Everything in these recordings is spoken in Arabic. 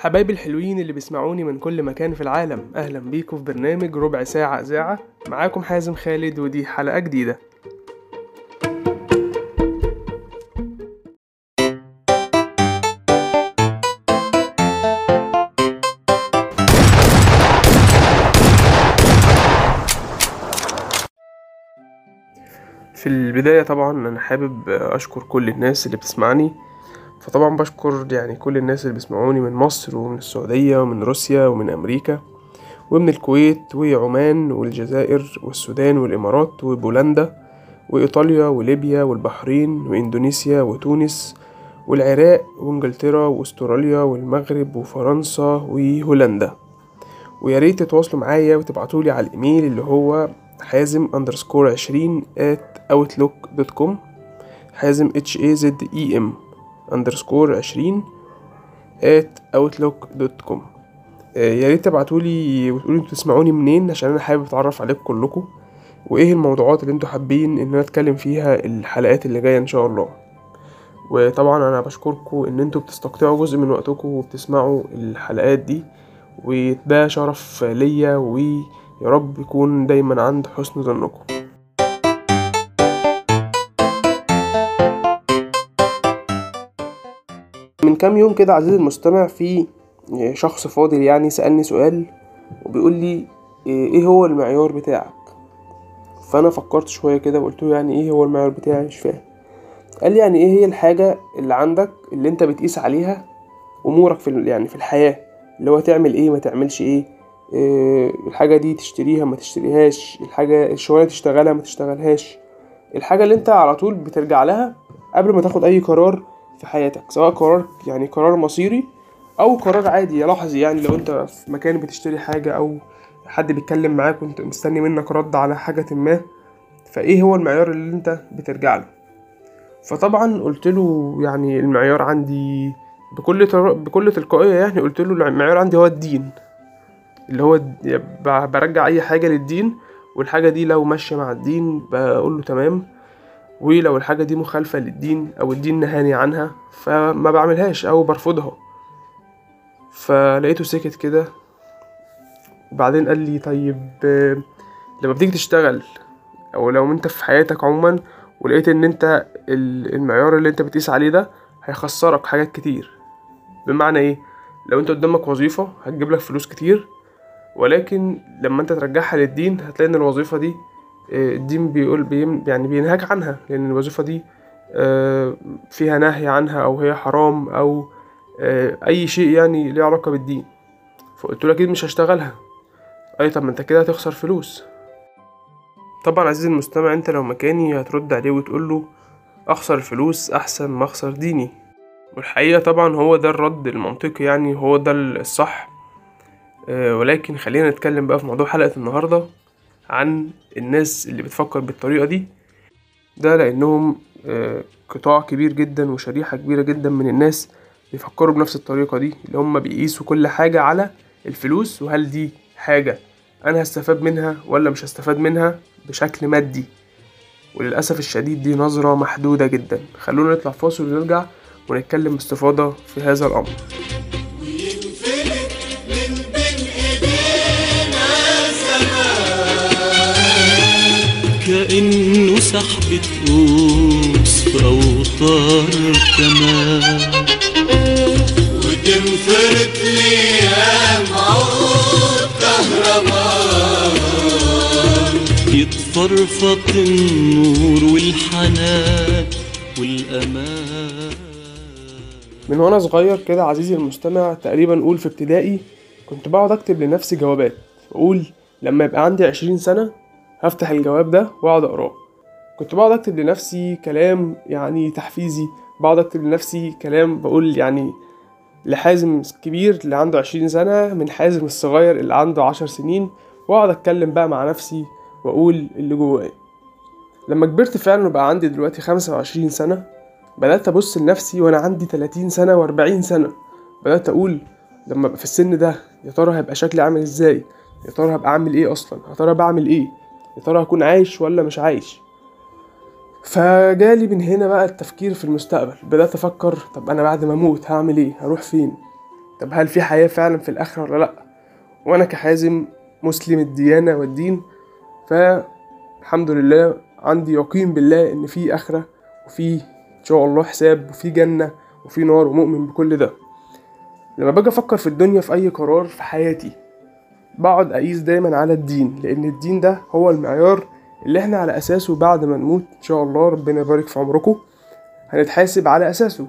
حبايبي الحلوين اللي بيسمعوني من كل مكان في العالم أهلا بيكم في برنامج ربع ساعة إذاعة. معاكم حازم خالد ودي حلقة جديدة. في البداية طبعا أنا حابب أشكر كل الناس اللي بتسمعني. فطبعا بشكر يعني كل الناس اللي بيسمعوني من مصر ومن السعودية ومن روسيا ومن أمريكا ومن الكويت وعمان والجزائر والسودان والإمارات وبولندا وإيطاليا وليبيا والبحرين وإندونيسيا وتونس والعراق وإنجلترا وأستراليا والمغرب وفرنسا وهولندا. ويا ريت تتواصلوا معايا وتبعتولي على الإيميل اللي هو حازم underscore عشرين at outlook dot com حازم h a z e m. underscore عشرين at outlook dot com يا ريت تبعتولي وتقولوا أنتوا تسمعوني منين عشان أنا حابب اتعرف عليكم كلكم. وايه الموضوعات اللي أنتوا حابين ان أنا اتكلم فيها الحلقات اللي جاية إن شاء الله. وطبعا أنا بشكركم إن أنتوا بتستقطعوا جزء من وقتكم وبتسمعوا الحلقات دي. وده شرف ليا ويا رب يكون دايما عند حسن ظنكم. من كام يوم كده عزيزي المستمع في شخص فاضل يعني سألني سؤال وبيقول لي إيه هو المعيار بتاعك؟ فأنا فكرت شوية كده وقلت له يعني إيه هو المعيار بتاعي مش فاهم. قال لي يعني إيه هي الحاجة اللي عندك اللي أنت بتقيس عليها أمورك في يعني في الحياة؟ اللي هو تعمل إيه ما تعملش إيه, إيه الحاجة دي تشتريها ما تشتريهاش؟ الحاجة الشغلانة تشتغلها ما تشتغلهاش؟ الحاجة اللي أنت على طول بترجع لها قبل ما تاخد أي قرار في حياتك سواء قرار يعني قرار مصيري أو قرار عادي لحظي يعني لو أنت في مكان بتشتري حاجة أو حد بيتكلم معاك وأنت مستني منك رد على حاجة ما فإيه هو المعيار اللي أنت بترجع له فطبعا قلت له يعني المعيار عندي بكل. بكل تلقائية يعني قلت له المعيار عندي هو الدين اللي هو برجع أي حاجة للدين والحاجة دي لو ماشية مع الدين بقول له تمام ولو الحاجة دي مخالفة للدين أو الدين نهاني عنها فما بعملهاش أو برفضها. فلقيته سكت كده. وبعدين قال لي طيب لما بتيجي تشتغل أو لو أنت في حياتك عموما ولقيت إن أنت المعيار اللي أنت بتقيس عليه ده هيخسرك حاجات كتير. بمعنى إيه؟ لو أنت قدامك وظيفة هتجيب لك فلوس كتير ولكن لما أنت ترجعها للدين هتلاقي إن الوظيفة دي الدين بيقول بيم يعني بينهاك عنها لأن الوظيفة دي فيها نهي عنها أو هي حرام أو أي شيء يعني ليه علاقة بالدين. فقلت له أكيد مش هشتغلها. اي طب ما أنت كده هتخسر فلوس. طبعا عزيزي المستمع أنت لو مكاني هترد عليه وتقول له أخسر الفلوس أحسن ما أخسر ديني. والحقيقة طبعا هو ده الرد المنطقي يعني هو ده الصح. ولكن خلينا نتكلم بقى في موضوع حلقة النهاردة. عن الناس اللي بتفكر بالطريقة دي. ده لأنهم أه قطاع كبير جدا وشريحة كبيرة جدا من الناس بيفكروا بنفس الطريقة دي اللي هم بيقيسوا كل حاجة على الفلوس وهل دي حاجة أنا هستفاد منها ولا مش هستفاد منها بشكل مادي. وللأسف الشديد دي نظرة محدودة جدا. خلونا نطلع فاصل ونرجع ونتكلم باستفاضة في هذا الأمر. كأنه سحبة قوس في أوتار كمان وتنفرد ليام عود كهرباء. يتفرفط النور والحنان والأمان. من وأنا صغير كده عزيزي المستمع تقريبا نقول في ابتدائي كنت بقعد أكتب لنفسي جوابات. أقول لما يبقى عندي عشرين سنة هفتح الجواب ده واقعد أقراه. كنت بقعد أكتب لنفسي كلام يعني تحفيزي بقعد أكتب لنفسي كلام بقول يعني لحازم كبير اللي عنده عشرين سنة من حازم الصغير اللي عنده عشر سنين وأقعد أتكلم بقى مع نفسي وأقول اللي جوايا. لما كبرت فعلا وبقى عندي دلوقتي خمسة وعشرين سنة بدأت أبص لنفسي وأنا عندي تلاتين سنة وأربعين سنة. بدأت أقول لما أبقى في السن ده يا ترى هيبقى شكلي عامل إزاي؟ يا ترى هبقى عامل إيه أصلا؟ يا ترى بعمل إيه؟ يا ترى هكون عايش ولا مش عايش؟ فجالي من هنا بقى التفكير في المستقبل. بدأت أفكر طب أنا بعد ما أموت هعمل إيه؟ هروح فين؟ طب هل في حياة فعلا في الآخرة ولا لأ؟ وأنا كحازم مسلم الديانة والدين فالحمد لله عندي يقين بالله إن في آخرة وفي إن شاء الله حساب وفي جنة وفي نار ومؤمن بكل ده. لما باجي أفكر في الدنيا في أي قرار في حياتي بقعد أقيس دايما على الدين لأن الدين ده هو المعيار اللي إحنا على أساسه بعد ما نموت إن شاء الله ربنا يبارك في عمركم هنتحاسب على أساسه.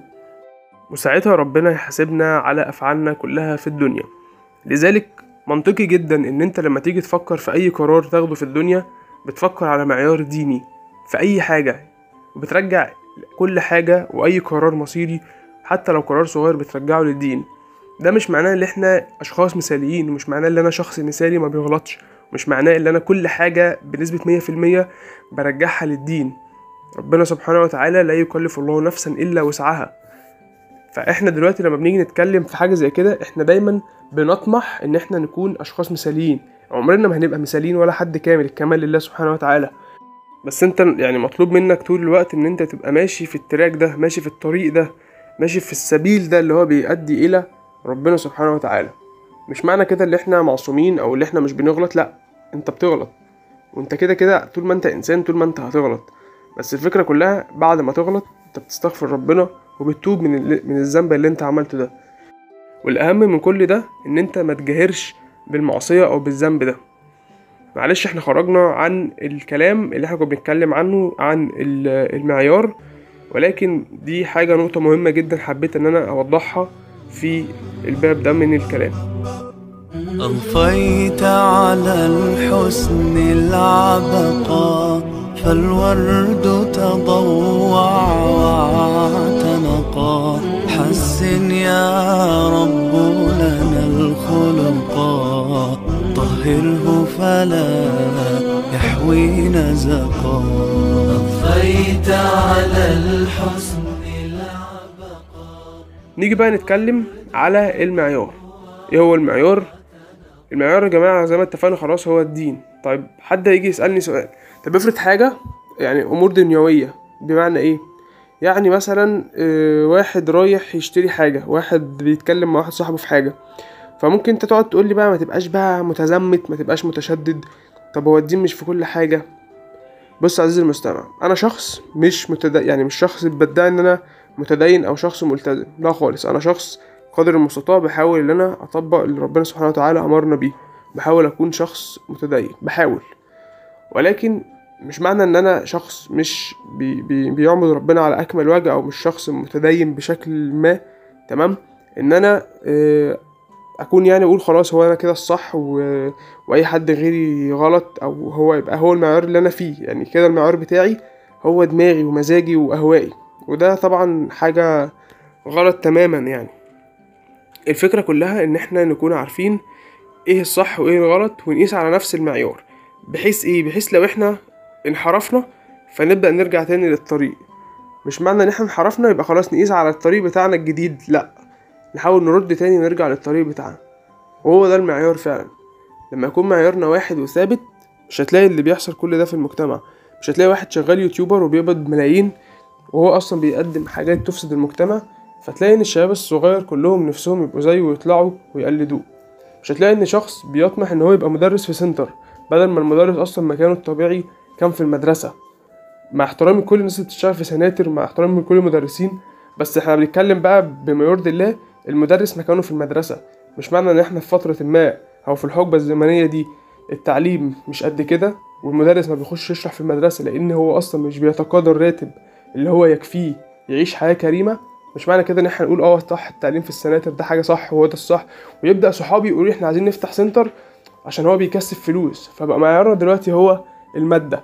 وساعتها ربنا يحاسبنا على أفعالنا كلها في الدنيا. لذلك منطقي جدا إن أنت لما تيجي تفكر في أي قرار تاخده في الدنيا بتفكر على معيار ديني في أي حاجة وبترجع كل حاجة وأي قرار مصيري حتى لو قرار صغير بترجعه للدين. ده مش معناه ان إحنا أشخاص مثاليين ومش معناه ان أنا شخص مثالي ما بيغلطش. مش معناه ان أنا كل مية في المية برجعها للدين. ربنا سبحانه وتعالى لا يكلف الله نفسا إلا وسعها. فإحنا دلوقتي لما بنيجي نتكلم في حاجة زي كده إحنا دايما بنطمح إن إحنا نكون أشخاص مثاليين. عمرنا ما هنبقى مثاليين ولا حد كامل الكمال لله سبحانه وتعالى. بس أنت يعني مطلوب منك طول الوقت إن أنت تبقى ماشي في التراك ده ماشي في الطريق ده ماشي في السبيل ده اللي هو بيؤدي إلى ربنا سبحانه وتعالى. مش معنى كده اللي إحنا معصومين أو اللي إحنا مش بنغلط لأ أنت بتغلط. وأنت كده كده طول ما أنت إنسان طول ما أنت هتغلط. بس الفكرة كلها بعد ما تغلط أنت بتستغفر ربنا وبتتوب من من الذنب اللي أنت عملته ده. والأهم من كل ده إن أنت ما تجاهرش بالمعصية أو بالذنب ده. معلش إحنا خرجنا عن الكلام اللي إحنا كنا بنتكلم عنه عن ال- المعيار. ولكن دي حاجة نقطة مهمة جدا حبيت إن أنا أوضحها. في الباب ده من الكلام. أضفيت على الحسن العبقى فالورد تضوع واعتنقا حسن يا رب لنا الخلقا طهره فلا يحوي نزقا أضفيت على الحسن نيجي بقى نتكلم على المعيار. إيه هو المعيار؟ المعيار يا جماعة زي ما اتفقنا خلاص هو الدين. طيب حد هيجي يسألني سؤال. طب افرض حاجة يعني أمور دنيوية بمعنى إيه؟ يعني مثلا آه، واحد رايح يشتري حاجة واحد بيتكلم مع واحد صاحبه في حاجة. فممكن انت تقعد تقول لي بقى ما تبقاش بقى متزمت ما تبقاش متشدد. طب هو الدين مش في كل حاجة؟ بص عزيزي المستمع أنا شخص مش متدين يعني مش شخص بدعي إن أنا متدين أو شخص ملتزم. لا خالص أنا شخص قدر المستطاع بحاول إن أنا أطبق اللي ربنا سبحانه وتعالى أمرنا بيه. بحاول أكون شخص متدين بحاول. ولكن مش معنى إن أنا شخص مش بي بي بيعبد ربنا على أكمل وجه أو مش شخص متدين بشكل ما. تمام؟ إن أنا آه، أكون يعني أقول خلاص هو أنا كده الصح و... وأي حد غيري غلط أو هو يبقى هو المعيار اللي أنا فيه. يعني كده المعيار بتاعي هو دماغي ومزاجي وأهوائي. وده طبعا حاجة غلط تماما يعني. الفكرة كلها إن إحنا نكون عارفين إيه الصح وإيه الغلط ونقيس على نفس المعيار. بحيث إيه؟ بحيث لو إحنا انحرفنا فنبدأ نرجع تاني للطريق. مش معنى إن إحنا انحرفنا يبقى خلاص نقيس على الطريق بتاعنا الجديد لأ. نحاول نرد تاني ونرجع للطريق بتاعنا. وهو ده المعيار فعلا. لما يكون معيارنا واحد وثابت مش هتلاقي اللي بيحصل كل ده في المجتمع. مش هتلاقي واحد شغال يوتيوبر وبيقبض ملايين وهو أصلا بيقدم حاجات تفسد المجتمع فتلاقي إن الشباب الصغير كلهم نفسهم يبقوا زيه ويطلعوا ويقلدوه. مش هتلاقي إن شخص بيطمح إن هو يبقى مدرس في سنتر بدل ما المدرس أصلا مكانه الطبيعي كان في المدرسة. مع احترامي لكل الناس اللي بتشتغل في سناتر مع احترامي لكل المدرسين بس إحنا بنتكلم بقى بما يرضي الله المدرس مكانه في المدرسة. مش معنى إن إحنا في فترة ما أو في الحقبة الزمنية دي التعليم مش قد كده والمدرس ما بيخش يشرح في المدرسة لأن هو أصلا مش بيتقاضى الراتب اللي هو يكفيه يعيش حياة كريمة. مش معنى كده إن إحنا نقول آه صح التعليم في السناتر ده حاجة صح وهو ده الصح. ويبدأ صحابي يقولوا إحنا عايزين نفتح سنتر عشان هو بيكسب فلوس. فبقى معيارنا دلوقتي هو المادة.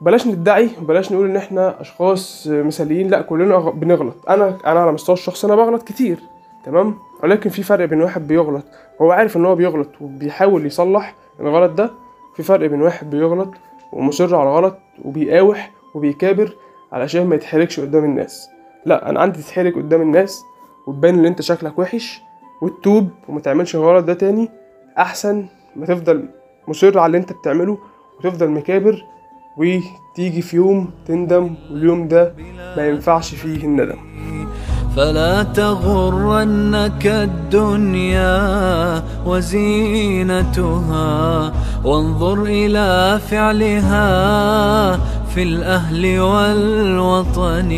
بلاش ندعي وبلاش نقول إن إحنا أشخاص مثاليين لا كلنا بنغلط. أنا أنا على مستوى الشخص أنا بغلط كتير تمام؟ ولكن في فرق بين واحد بيغلط. هو عارف إن هو بيغلط وبيحاول يصلح الغلط ده في فرق بين واحد بيغلط ومصر على الغلط وبيقاوح وبيكابر علشان ما يتحركش قدام الناس. لا أنا عندي تتحرك قدام الناس وتبان إن أنت شكلك وحش وتتوب وما تعملش الغلط ده تاني. أحسن ما تفضل مصر على اللي أنت بتعمله وتفضل مكابر وتيجي في يوم تندم واليوم ده ما ينفعش فيه الندم. فلا تغرنك الدنيا وزينتها وانظر إلى فعلها في الأهل والوطن.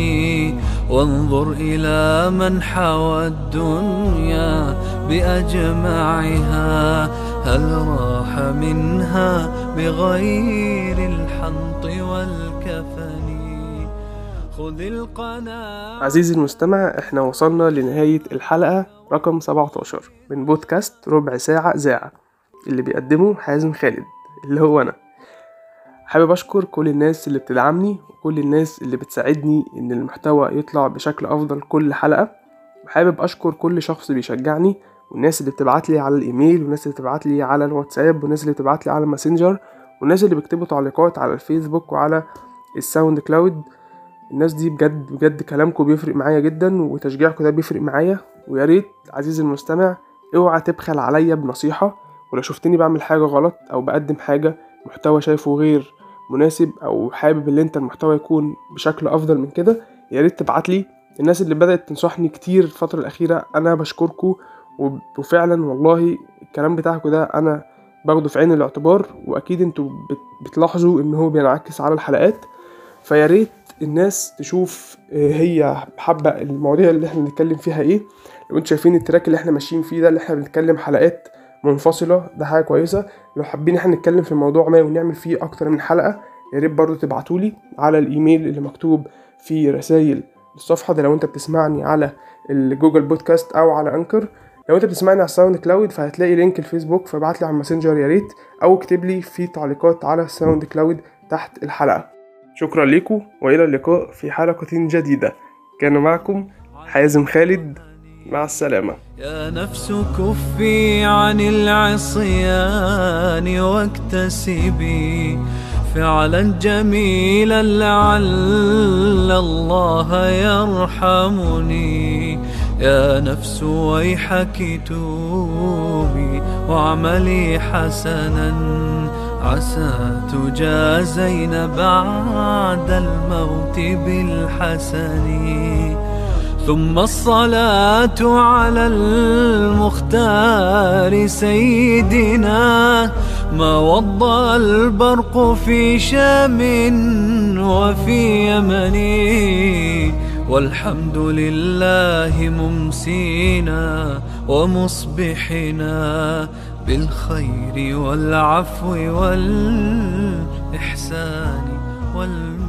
وانظر إلى من حوى الدنيا بأجمعها. هل راح منها بغير الحنط والكفن؟ خذ القناعة. عزيزي المستمع إحنا وصلنا لنهاية الحلقة رقم 17 من بودكاست ربع ساعة إذاعة اللي بيقدمه حازم خالد اللي هو أنا. حابب أشكر كل الناس اللي بتدعمني وكل الناس اللي بتساعدني إن المحتوى يطلع بشكل أفضل كل حلقة. وحابب أشكر كل شخص بيشجعني والناس اللي بتبعتلي على الإيميل والناس اللي بتبعتلي على الواتساب والناس اللي بتبعتلي على الماسنجر والناس اللي بيكتبوا تعليقات على الفيسبوك وعلى ال SoundCloud. الناس دي بجد بجد كلامكم بيفرق معايا جدا وتشجيعكم ده بيفرق معايا. ويا ريت عزيزي المستمع اوعى تبخل عليا بنصيحة. ولو شفتني بعمل حاجة غلط أو بقدم حاجة محتوى شايفه غير مناسب أو حابب إن أنت المحتوى يكون بشكل أفضل من كده يا ريت تبعتلي الناس اللي بدأت تنصحني كتير الفترة الأخيرة أنا بشكركم وفعلا والله الكلام بتاعكم ده أنا باخده في عين الاعتبار وأكيد أنتوا بت- بتلاحظوا إن هو بينعكس على الحلقات. فيا ريت الناس تشوف آه، هي حابة المواضيع اللي إحنا بنتكلم فيها إيه. لو أنتوا شايفين ال track اللي إحنا ماشيين فيه ده اللي إحنا بنتكلم حلقات منفصلة. ده حاجة كويسة. لو حابين إحنا نتكلم في موضوع ما ونعمل فيه أكتر من حلقة يا ريت برضه تبعتولي على الإيميل اللي مكتوب في رسائل الصفحة ده لو أنت بتسمعني على ال Google Podcast أو على Anchor لو أنت بتسمعني على ال SoundCloud فهتلاقي link الفيسبوك فابعت لي على ال Messenger يا ريت أو اكتب لي في تعليقات على ال SoundCloud تحت الحلقة. شكرا لكم وإلى اللقاء في حلقة جديدة. كان معكم حازم خالد. مع السلامة. يا نفس كفي عن العصيان واكتسبي فعلا جميلا لعل الله يرحمني. يا نفس ويحك توبي واعملي حسنا. عسى تجازين بعد الموت بالحسن. ثم الصلاة على المختار سيدنا ما وضى البرق في شام وفي يمن والحمد لله ممسينا ومصبحنا بالخير والعفو والإحسان والمن